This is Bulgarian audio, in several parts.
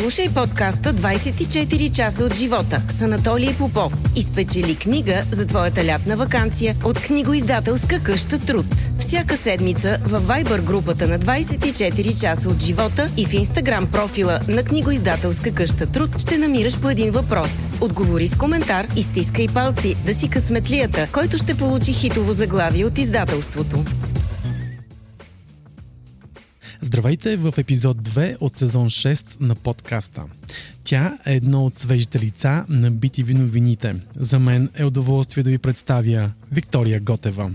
Слушай подкаста 24 часа от живота с Анатолий Попов и спечели книга за твоята лятна вакансия от книгоиздателска къща Труд. Всяка седмица във Viber групата на 24 часа от живота и в Instagram профила на книгоиздателска къща Труд ще намираш по един въпрос. Отговори с коментар и стискай палци да си късметлията, който ще получи хитово заглавие от издателството. Здравейте в епизод 2 от сезон 6 на подкаста. Тя е едно от свежите лица на BTV новините. За мен е удоволствие да ви представя Виктория Готева.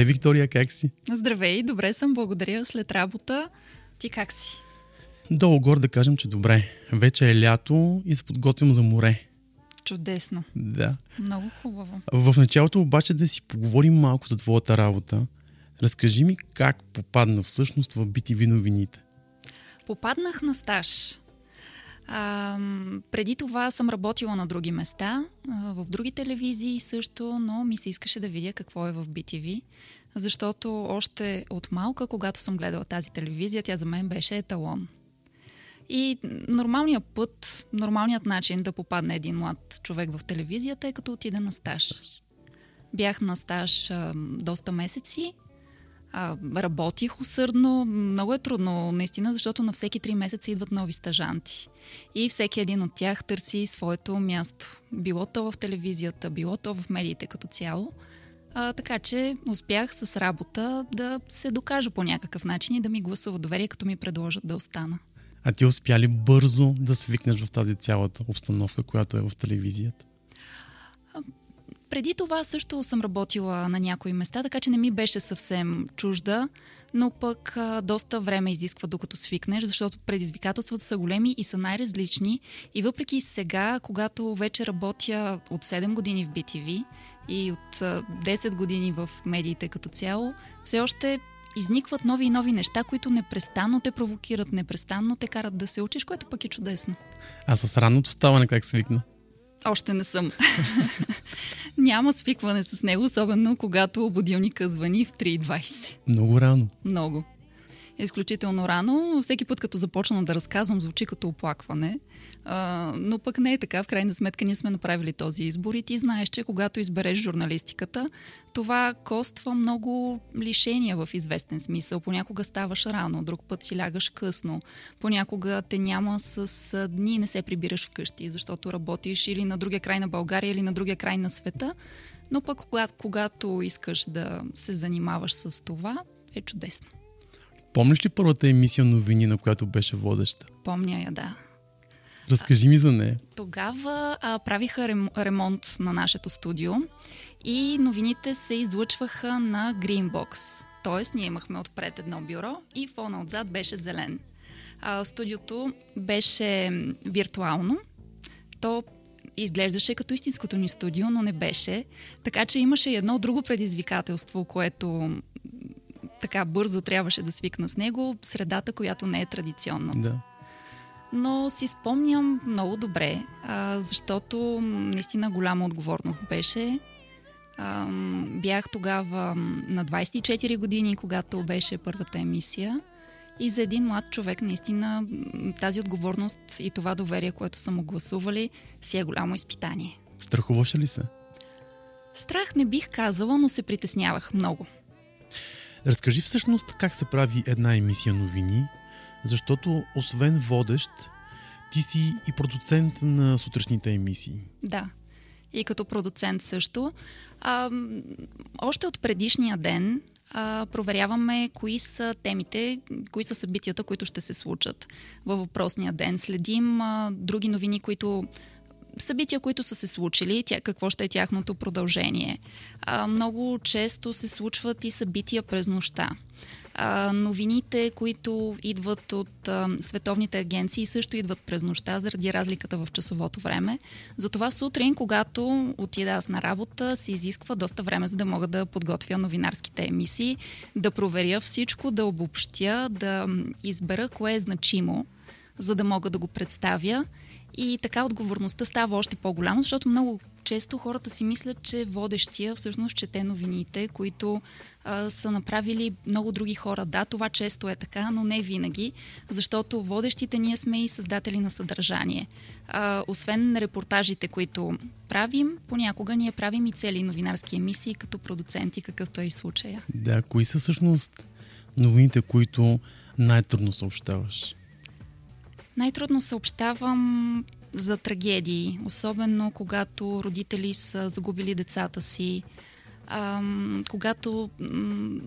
Здравей, Виктория, как си? Здравей, добре съм, благодаря. След работа. Ти как си? Долу горе да кажем, че добре. Вече е лято и се подготвям за море. Чудесно. Да. Много хубаво. В началото обаче да си поговорим малко за твоята работа. Разкажи ми как попадна всъщност в BTV новините. Попаднах на стаж. А, преди това съм работила на други места, в други телевизии също, но ми се искаше да видя какво е в BTV, защото още от малка, когато съм гледала тази телевизия, тя за мен беше еталон. И нормалният път, нормалният начин да попадне един млад човек в телевизията е като отиде на стаж. Бях на стаж а, доста месеци, а, работих усърдно. Много е трудно, наистина, защото на всеки три месеца идват нови стажанти. И всеки един от тях търси своето място. Било то в телевизията, било то в медиите като цяло. А, така че успях с работа да се докажа по някакъв начин и да ми гласува доверие, като ми предложат да остана. А ти успя ли бързо да свикнеш в тази цялата обстановка, която е в телевизията? Преди това също съм работила на някои места, така че не ми беше съвсем чужда, но пък а, доста време изисква докато свикнеш, защото предизвикателствата са големи и са най-различни. И въпреки сега, когато вече работя от 7 години в BTV и от а, 10 години в медиите като цяло, все още изникват нови и нови неща, които непрестанно те провокират, непрестанно те карат да се учиш, което пък е чудесно. А с ранното ставане как свикна? Още не съм. Няма свикване с него, особено когато будилника звъни в 3.20. Много рано. Много. Изключително рано. Всеки път, като започна да разказвам, звучи като оплакване. А, но пък не е така. В крайна сметка ние сме направили този избор и ти знаеш, че когато избереш журналистиката, това коства много лишения в известен смисъл. Понякога ставаш рано, друг път си лягаш късно. Понякога те няма с дни, не се прибираш вкъщи, защото работиш или на другия край на България, или на другия край на света. Но пък когато, когато искаш да се занимаваш с това, е чудесно. Помниш ли първата емисия новини, на която беше водеща? Помня я, да. Разкажи ми за нея. Тогава а, правиха рем, ремонт на нашето студио и новините се излъчваха на Greenbox. Тоест, ние имахме отпред едно бюро и фона отзад беше зелен. А, студиото беше виртуално. То изглеждаше като истинското ни студио, но не беше. Така че имаше едно друго предизвикателство, което така бързо трябваше да свикна с него, средата, която не е традиционна Да. но си спомням много добре, а, защото наистина голяма отговорност беше. А, бях тогава на 24 години, когато беше първата емисия. И за един млад човек наистина тази отговорност и това доверие, което са му гласували, си е голямо изпитание. Страхуваше ли се? Страх не бих казала, но се притеснявах много. Разкажи всъщност как се прави една емисия новини, защото освен водещ, ти си и продуцент на сутрешните емисии. Да. И като продуцент също. А, още от предишния ден а, проверяваме кои са темите, кои са събитията, които ще се случат във въпросния ден. Следим а, други новини, които събития, които са се случили, тя, какво ще е тяхното продължение. А, много често се случват и събития през нощта. А, новините, които идват от а, световните агенции, също идват през нощта, заради разликата в часовото време. Затова сутрин, когато отида аз на работа, се изисква доста време, за да мога да подготвя новинарските емисии, да проверя всичко, да обобщя, да избера кое е значимо, за да мога да го представя. И така отговорността става още по-голяма, защото много често хората си мислят, че водещия всъщност чете новините, които а, са направили много други хора. Да, това често е така, но не винаги, защото водещите ние сме и създатели на съдържание. А, освен репортажите, които правим, понякога ние правим и цели новинарски емисии като продуценти, какъвто е и случая. Да, кои са всъщност новините, които най-трудно съобщаваш? Най-трудно съобщавам за трагедии, особено когато родители са загубили децата си, ам, когато м,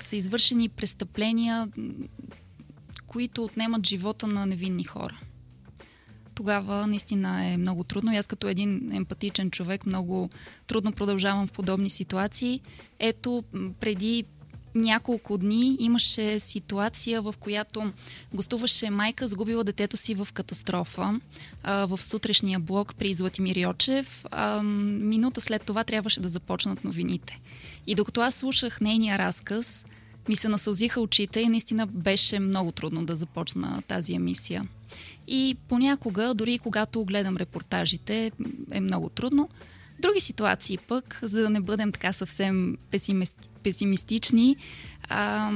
са извършени престъпления, които отнемат живота на невинни хора. Тогава наистина е много трудно. И аз като един емпатичен човек много трудно продължавам в подобни ситуации. Ето, преди няколко дни имаше ситуация, в която гостуваше майка, загубила детето си в катастрофа а, в сутрешния блок при Златимир Йочев. А, минута след това трябваше да започнат новините. И докато аз слушах нейния разказ, ми се насълзиха очите и наистина беше много трудно да започна тази емисия. И понякога, дори когато гледам репортажите, е много трудно. Други ситуации пък, за да не бъдем така съвсем песимисти, песимистични, а,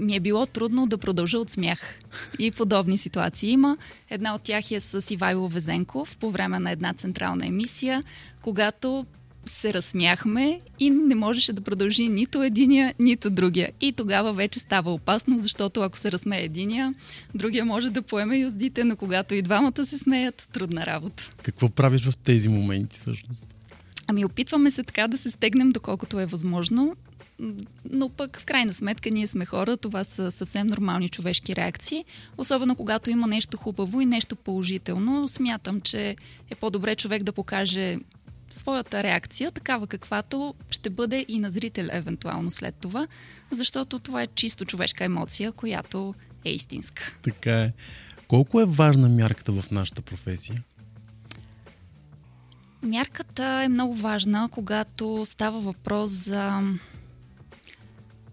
ми е било трудно да продължа от смях. И подобни ситуации има. Една от тях е с Ивайло Везенков по време на една централна емисия, когато се разсмяхме и не можеше да продължи нито единия, нито другия. И тогава вече става опасно, защото ако се разсмее единия, другия може да поеме юздите, но когато и двамата се смеят, трудна работа. Какво правиш в тези моменти всъщност? Ами опитваме се така да се стегнем доколкото е възможно, но пък в крайна сметка ние сме хора, това са съвсем нормални човешки реакции, особено когато има нещо хубаво и нещо положително. Смятам, че е по-добре човек да покаже своята реакция, такава каквато ще бъде и на зрител евентуално след това, защото това е чисто човешка емоция, която е истинска. Така е. Колко е важна мярката в нашата професия? Мярката е много важна, когато става въпрос за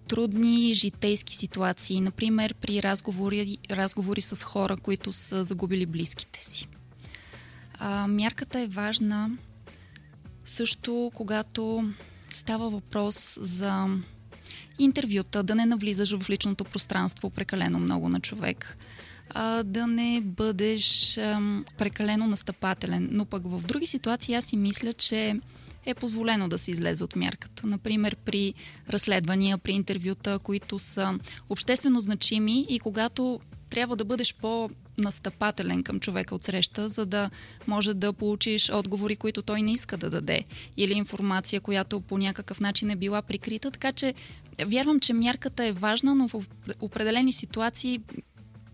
трудни житейски ситуации, например при разговори, разговори с хора, които са загубили близките си. А, мярката е важна също, когато става въпрос за интервюта, да не навлизаш в личното пространство прекалено много на човек, а, да не бъдеш ам, прекалено настъпателен. Но пък в други ситуации аз си мисля, че е позволено да се излезе от мярката. Например, при разследвания, при интервюта, които са обществено значими и когато трябва да бъдеш по настъпателен към човека от среща, за да може да получиш отговори, които той не иска да даде. Или информация, която по някакъв начин е била прикрита. Така че вярвам, че мярката е важна, но в определени ситуации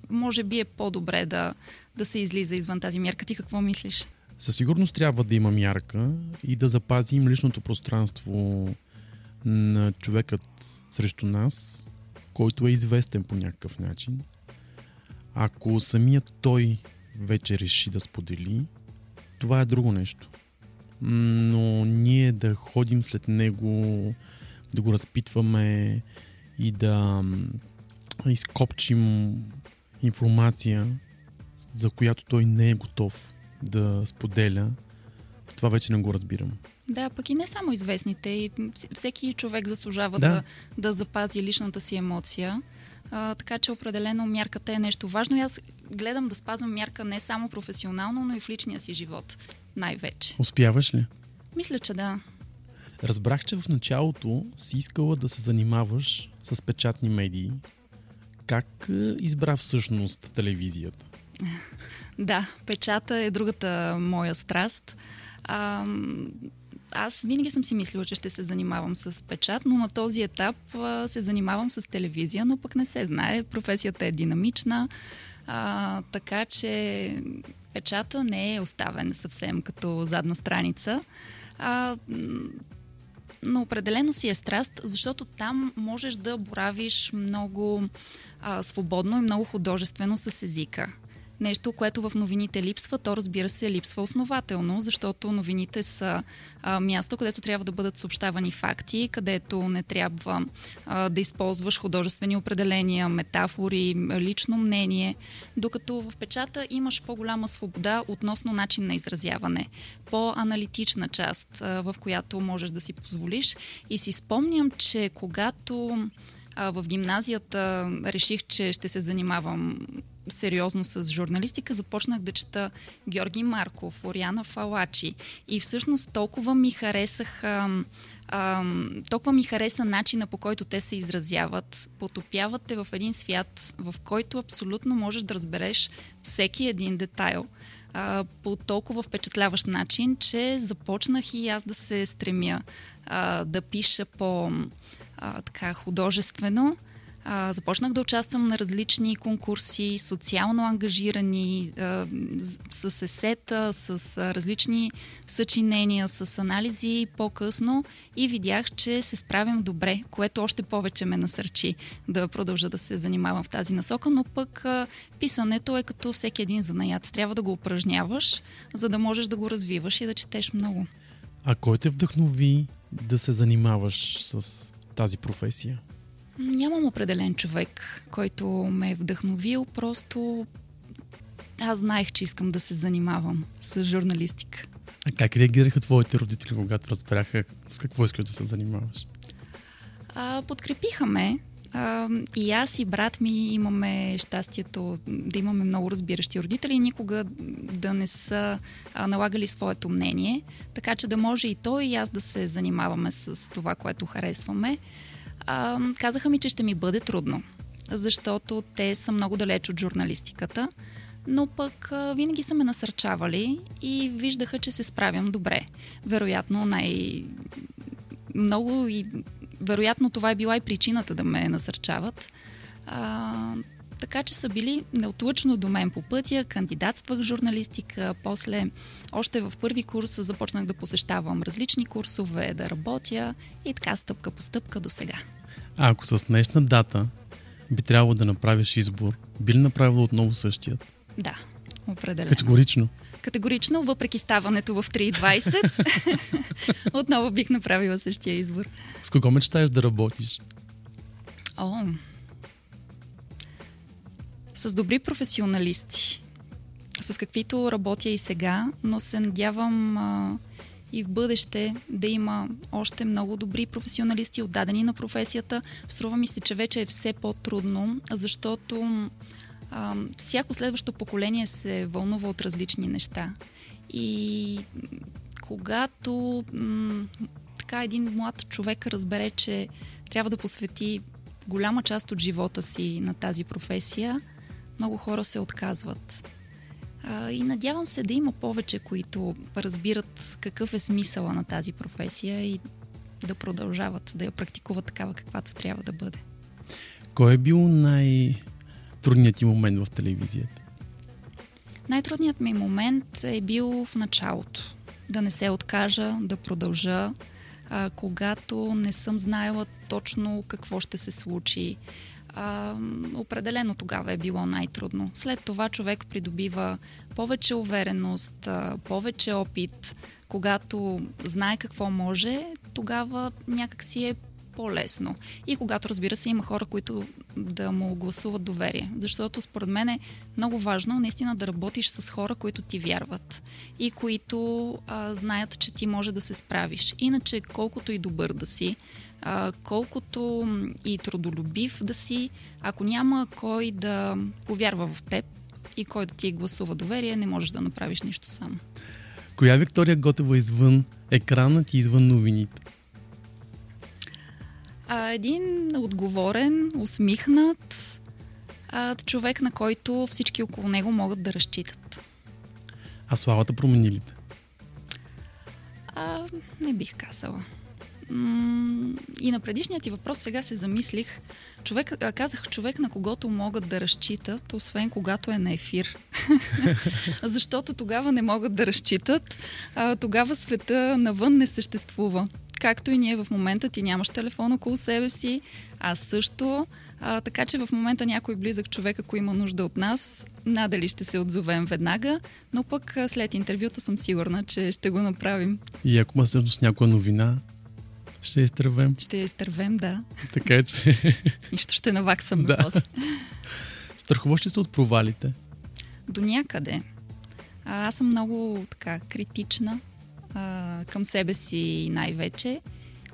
може би е по-добре да, да се излиза извън тази мярка. Ти какво мислиш? Със сигурност трябва да има мярка и да запазим личното пространство на човекът срещу нас, който е известен по някакъв начин. Ако самият той вече реши да сподели, това е друго нещо. Но ние да ходим след него, да го разпитваме и да изкопчим информация, за която той не е готов да споделя, това вече не го разбирам. Да, пък и не само известните. И вс- всеки човек заслужава Да. да, да запази личната си емоция. А, така че определено мярката е нещо важно. И аз гледам да спазвам мярка не само професионално, но и в личния си живот. Най-вече. Успяваш ли? Мисля, че да. Разбрах, че в началото си искала да се занимаваш с печатни медии. Как е, избра всъщност телевизията? Да, печата е другата моя страст. А, аз винаги съм си мислила, че ще се занимавам с печат, но на този етап а, се занимавам с телевизия, но пък не се знае. Професията е динамична, а, така че печата не е оставен съвсем като задна страница. А, но определено си е страст, защото там можеш да боравиш много а, свободно и много художествено с езика. Нещо, което в новините липсва, то разбира се липсва основателно, защото новините са а, място, където трябва да бъдат съобщавани факти, където не трябва а, да използваш художествени определения, метафори, лично мнение, докато в печата имаш по-голяма свобода относно начин на изразяване, по-аналитична част, а, в която можеш да си позволиш. И си спомням, че когато а, в гимназията реших, че ще се занимавам сериозно с журналистика, започнах да чета Георги Марков, Ориана Фалачи и всъщност толкова ми харесах а, толкова ми хареса начина по който те се изразяват. Потопяват те в един свят, в който абсолютно можеш да разбереш всеки един детайл а, по толкова впечатляващ начин, че започнах и аз да се стремя а, да пиша по а, така художествено. А, започнах да участвам на различни конкурси, социално ангажирани, а, с, есета, с а, различни съчинения, с анализи по-късно и видях, че се справям добре, което още повече ме насърчи да продължа да се занимавам в тази насока, но пък а, писането е като всеки един занаят. Трябва да го упражняваш, за да можеш да го развиваш и да четеш много. А кой те вдъхнови да се занимаваш с тази професия? Нямам определен човек, който ме е вдъхновил, просто аз знаех, че искам да се занимавам с журналистика. А как реагираха твоите родители, когато разбраха с какво искаш да се занимаваш? А, подкрепиха ме. И аз и брат ми имаме щастието да имаме много разбиращи родители и никога да не са налагали своето мнение, така че да може и той и аз да се занимаваме с това, което харесваме. Казаха ми, че ще ми бъде трудно, защото те са много далеч от журналистиката, но пък винаги са ме насърчавали и виждаха, че се справям добре. Вероятно най- много и вероятно това е била и причината да ме насърчават. А, така че са били неотлъчно до мен по пътя, кандидатствах в журналистика, после още в първи курс започнах да посещавам различни курсове, да работя и така стъпка по стъпка до сега. А ако с днешна дата би трябвало да направиш избор, би ли направила отново същият? Да, определено. Категорично. Категорично, въпреки ставането в 3.20, отново бих направила същия избор. С кого мечтаеш да работиш? О, с добри професионалисти, с каквито работя и сега, но се надявам а, и в бъдеще да има още много добри професионалисти, отдадени на професията. Струва ми се, че вече е все по-трудно, защото а, всяко следващо поколение се вълнува от различни неща. И когато м- така един млад човек разбере, че трябва да посвети голяма част от живота си на тази професия, много хора се отказват. А, и надявам се да има повече, които разбират какъв е смисъла на тази професия и да продължават да я практикуват такава, каквато трябва да бъде. Кой е бил най-трудният ти момент в телевизията? Най-трудният ми момент е бил в началото. Да не се откажа, да продължа, а, когато не съм знаела точно какво ще се случи. А, определено тогава е било най-трудно. След това човек придобива повече увереност, а, повече опит. Когато знае какво може, тогава някак си е по-лесно. И когато, разбира се, има хора, които да му гласуват доверие. Защото според мен е много важно наистина да работиш с хора, които ти вярват и които а, знаят, че ти може да се справиш. Иначе, колкото и добър да си, а, колкото и трудолюбив да си, ако няма кой да повярва в теб и кой да ти гласува доверие, не можеш да направиш нищо сам. Коя Виктория Готева извън екранът и извън новините? А, един отговорен, усмихнат а, човек, на който всички около него могат да разчитат. А славата промени ли те? А, не бих казала. М, И на предишният ти въпрос сега се замислих. Човек, казах човек, на когото могат да разчитат, освен когато е на ефир. Защото тогава не могат да разчитат. А, тогава света навън не съществува. Както и ние в момента ти нямаш телефон около себе си, аз също. А, така че в момента някой близък човек, ако има нужда от нас, надали ще се отзовем веднага, но пък след интервюто съм сигурна, че ще го направим. И ако има всъщност някоя новина, ще изтървем. Ще я изтървем, да. Така че Нищо ще наваксаме Да. страхуваш ли се от провалите? До някъде. А, аз съм много така критична а, към себе си най-вече.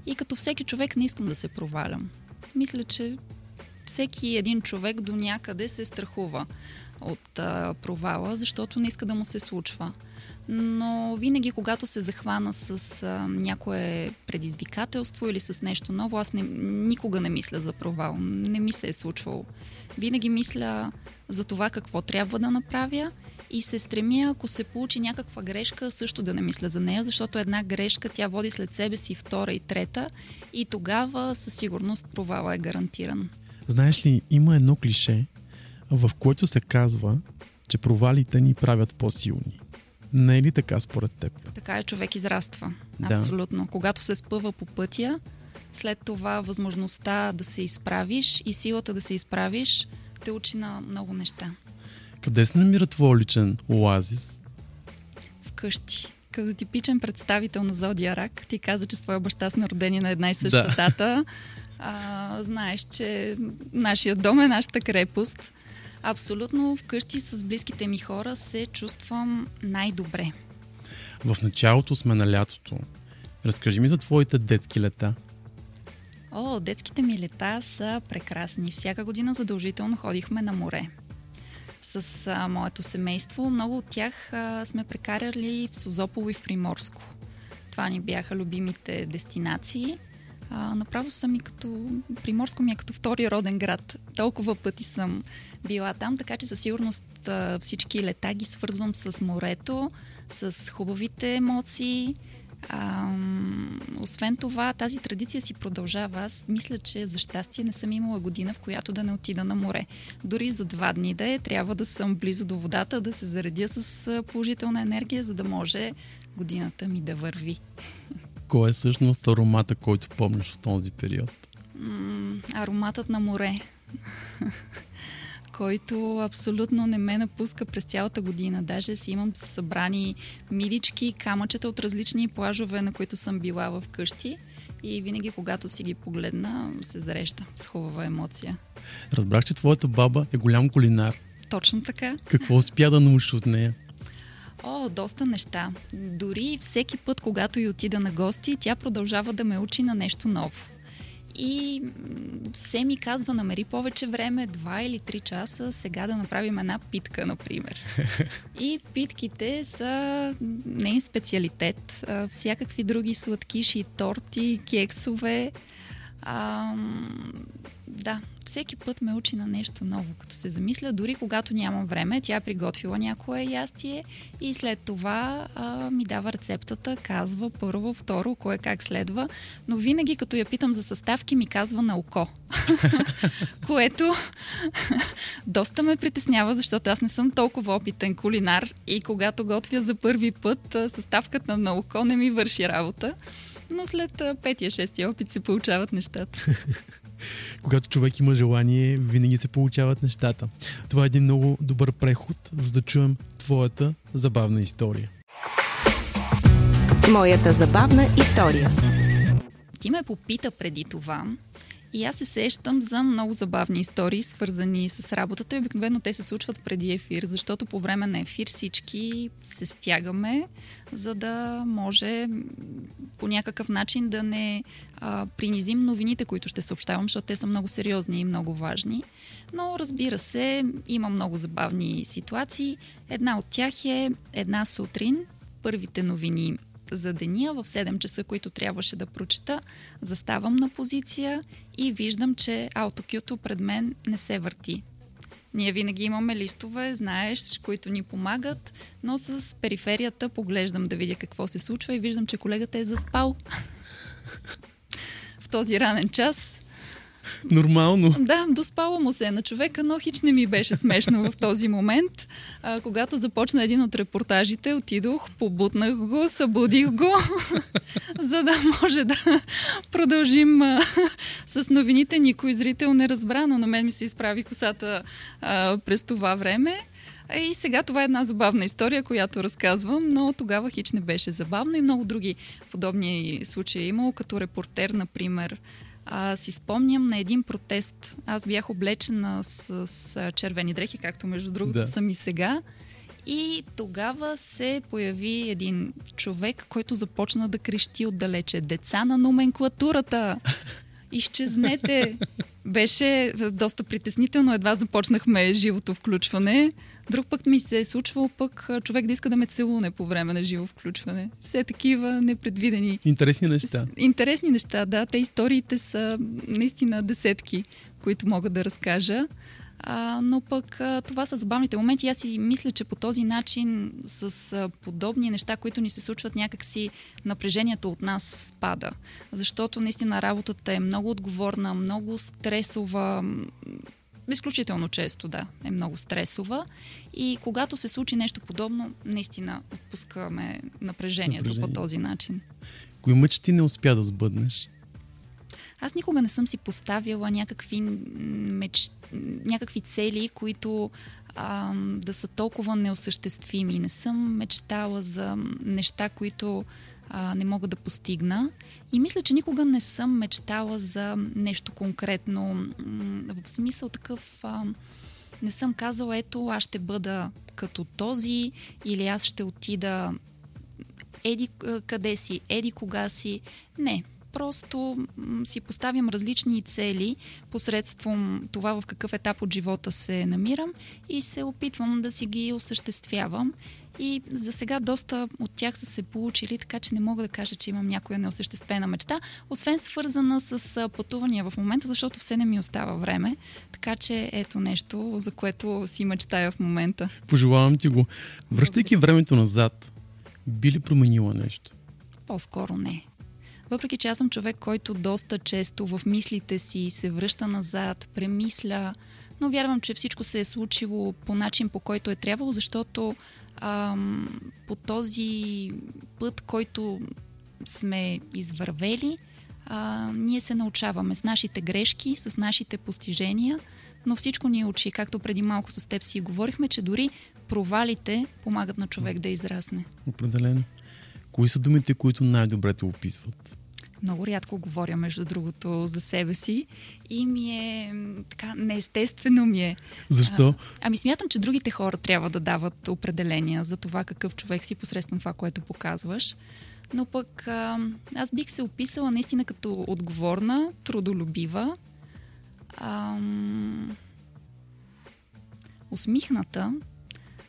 И като всеки човек не искам да се провалям. Мисля, че всеки един човек до някъде се страхува от а, провала, защото не иска да му се случва. Но винаги, когато се захвана с а, някое предизвикателство или с нещо ново, аз не, никога не мисля за провал. Не ми се е случвало. Винаги мисля за това какво трябва да направя и се стремя, ако се получи някаква грешка, също да не мисля за нея, защото една грешка тя води след себе си втора и трета и тогава със сигурност провала е гарантиран. Знаеш ли, има едно клише, в което се казва, че провалите ни правят по-силни. Не е ли така според теб? Така е, човек израства. Да. Абсолютно. Когато се спъва по пътя, след това възможността да се изправиш и силата да се изправиш те учи на много неща. Къде се намира твой личен оазис? Вкъщи. Като типичен представител на Зодия Рак, ти каза, че с твоя баща сме родени на една и съща Да. дата. А, знаеш, че нашия дом е нашата крепост. Абсолютно вкъщи с близките ми хора се чувствам най-добре. В началото сме на лятото. Разкажи ми за твоите детски лета. О, детските ми лета са прекрасни. Всяка година задължително ходихме на море. С а, моето семейство. Много от тях а, сме прекарали в Созополо и в Приморско. Това ни бяха любимите дестинации. А, направо съм и като... Приморско ми е като втори роден град. Толкова пъти съм била там, така че със сигурност а, всички лета ги свързвам с морето, с хубавите емоции. Ам, освен това, тази традиция си продължава. Аз мисля, че за щастие не съм имала година, в която да не отида на море. Дори за два дни да е, трябва да съм близо до водата, да се заредя с а, положителна енергия, за да може годината ми да върви. Кой е всъщност аромата, който помниш от този период? М, ароматът на море, който абсолютно не ме напуска през цялата година. Даже си имам събрани милички, камъчета от различни плажове, на които съм била в къщи. И винаги, когато си ги погледна, се зареща с хубава емоция. Разбрах, че твоята баба е голям кулинар. Точно така. Какво успя да научиш от нея? О, доста неща. Дори всеки път, когато и отида на гости, тя продължава да ме учи на нещо ново. И м, все ми казва, намери повече време, два или три часа, сега да направим една питка, например. И питките са нейн специалитет. Всякакви други сладкиши, торти, кексове. Ам, да, всеки път ме учи на нещо ново, като се замисля. Дори когато нямам време, тя е приготвила някое ястие и след това а, ми дава рецептата, казва първо, второ, кое как следва. Но винаги, като я питам за съставки, ми казва на око. Което доста ме притеснява, защото аз не съм толкова опитен кулинар и когато готвя за първи път, съставката на око не ми върши работа. Но след петия-шестия опит се получават нещата. Когато човек има желание, винаги се получават нещата. Това е един много добър преход, за да чуем твоята забавна история. Моята забавна история. Ти ме попита преди това и аз се сещам за много забавни истории, свързани с работата. И обикновено те се случват преди ефир, защото по време на ефир всички се стягаме, за да може по някакъв начин да не а, принизим новините, които ще съобщавам, защото те са много сериозни и много важни. Но разбира се, има много забавни ситуации. Една от тях е една сутрин, първите новини за деня в 7 часа, които трябваше да прочета, заставам на позиция и виждам, че аутокюто пред мен не се върти. Ние винаги имаме листове, знаеш, които ни помагат, но с периферията поглеждам да видя какво се случва и виждам, че колегата е заспал. В този ранен час Нормално. да, доспало му се е на човека, но хич не ми беше смешно в този момент. А, когато започна един от репортажите, отидох, побутнах го, събудих го, за да може да продължим а, с новините. Никой зрител не разбра, но на мен ми се изправи косата а, през това време. И сега това е една забавна история, която разказвам, но тогава хич не беше забавно и много други подобни случаи е имало, като репортер, например. А, си спомням на един протест. Аз бях облечена с, с червени дрехи, както между другото Да. съм и сега. И тогава се появи един човек, който започна да крещи отдалече. Деца на номенклатурата! Изчезнете! Беше доста притеснително. Едва започнахме живото включване. Друг път ми се е случвал пък човек да иска да ме целуне по време на живо включване. Все такива непредвидени Интересни неща. Интересни неща, да. Те историите са наистина десетки, които мога да разкажа. А, но пък а, това са забавните моменти. Аз си мисля, че по този начин с а, подобни неща, които ни се случват, някакси напрежението от нас спада. Защото наистина работата е много отговорна, много стресова. Изключително често, да, е много стресова. И когато се случи нещо подобно, наистина отпускаме напрежението Напрежение. по този начин. Кои мъчти не успя да сбъднеш? Аз никога не съм си поставяла някакви, меч... някакви цели, които а, да са толкова неосъществими. Не съм мечтала за неща, които а, не мога да постигна. И мисля, че никога не съм мечтала за нещо конкретно. В смисъл такъв. А, не съм казала, ето, аз ще бъда като този, или аз ще отида еди къде си, еди кога си. Не, просто си поставям различни цели посредством това в какъв етап от живота се намирам и се опитвам да си ги осъществявам. И за сега доста от тях са се получили, така че не мога да кажа, че имам някоя неосъществена мечта, освен свързана с пътувания в момента, защото все не ми остава време. Така че ето нещо, за което си мечтая в момента. Пожелавам ти го. Връщайки времето назад, би ли променила нещо? По-скоро не. Въпреки, че аз съм човек, който доста често в мислите си се връща назад, премисля, но вярвам, че всичко се е случило по начин, по който е трябвало, защото ам, по този път, който сме извървели, а, ние се научаваме с нашите грешки, с нашите постижения, но всичко ни учи, както преди малко с теб си говорихме, че дори провалите помагат на човек да израсне. Определено. Кои са думите, които най-добре те описват? Много рядко говоря, между другото, за себе си и ми е така неестествено ми е. Защо? А, ами смятам, че другите хора трябва да дават определения за това какъв човек си посредством това, което показваш. Но пък а, аз бих се описала наистина като отговорна, трудолюбива, ам, усмихната,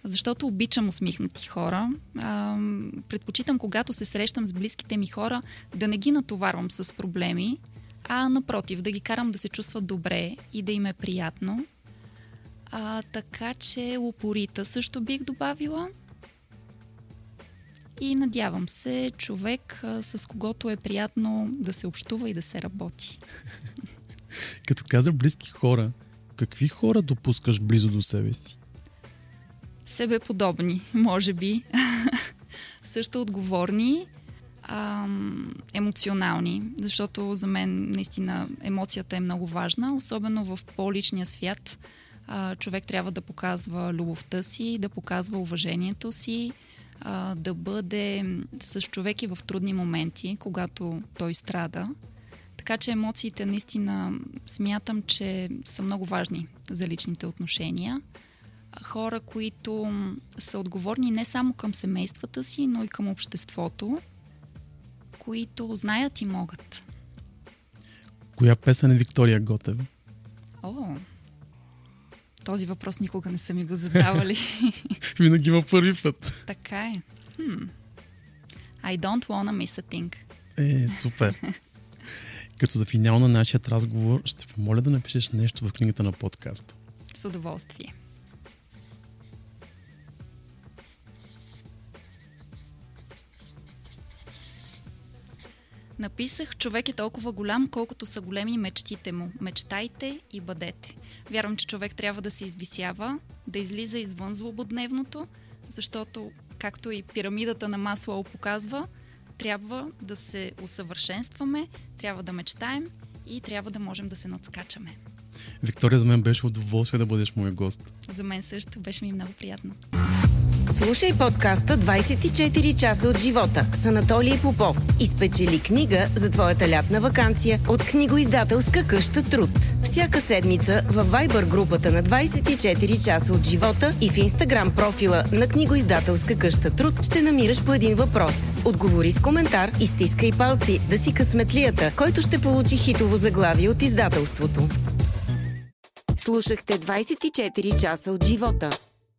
защото обичам усмихнати хора. Ам, предпочитам, когато се срещам с близките ми хора, да не ги натоварвам с проблеми, а напротив, да ги карам да се чувстват добре и да им е приятно. А, така че упорита също бих добавила. И надявам се човек, а, с когото е приятно да се общува и да се работи. Като каза близки хора, какви хора допускаш близо до себе си? Себеподобни, може би. също отговорни, ам, емоционални, защото за мен наистина емоцията е много важна, особено в по-личния свят. А, човек трябва да показва любовта си, да показва уважението си, а, да бъде с човек и в трудни моменти, когато той страда. Така че емоциите наистина смятам, че са много важни за личните отношения. Хора, които са отговорни не само към семействата си, но и към обществото, които знаят и могат. Коя песен е Виктория Готева? О, този въпрос никога не са ми го задавали. Винаги има първи път. така е. Хм. I don't wanna miss a thing. Е, супер. Като за финал на нашия разговор ще помоля да напишеш нещо в книгата на подкаста. С удоволствие. Написах, човек е толкова голям, колкото са големи мечтите му. Мечтайте и бъдете. Вярвам, че човек трябва да се извисява, да излиза извън злободневното, защото, както и пирамидата на Маслоу показва, трябва да се усъвършенстваме, трябва да мечтаем и трябва да можем да се надскачаме. Виктория, за мен беше удоволствие да бъдеш мой гост. За мен също беше ми много приятно. Слушай подкаста 24 часа от живота с Анатолий Попов и спечели книга за твоята лятна вакансия от книгоиздателска къща Труд. Всяка седмица във Viber групата на 24 часа от живота и в Instagram профила на книгоиздателска къща Труд ще намираш по един въпрос. Отговори с коментар и стискай палци да си късметлията, който ще получи хитово заглавие от издателството. Слушахте 24 часа от живота.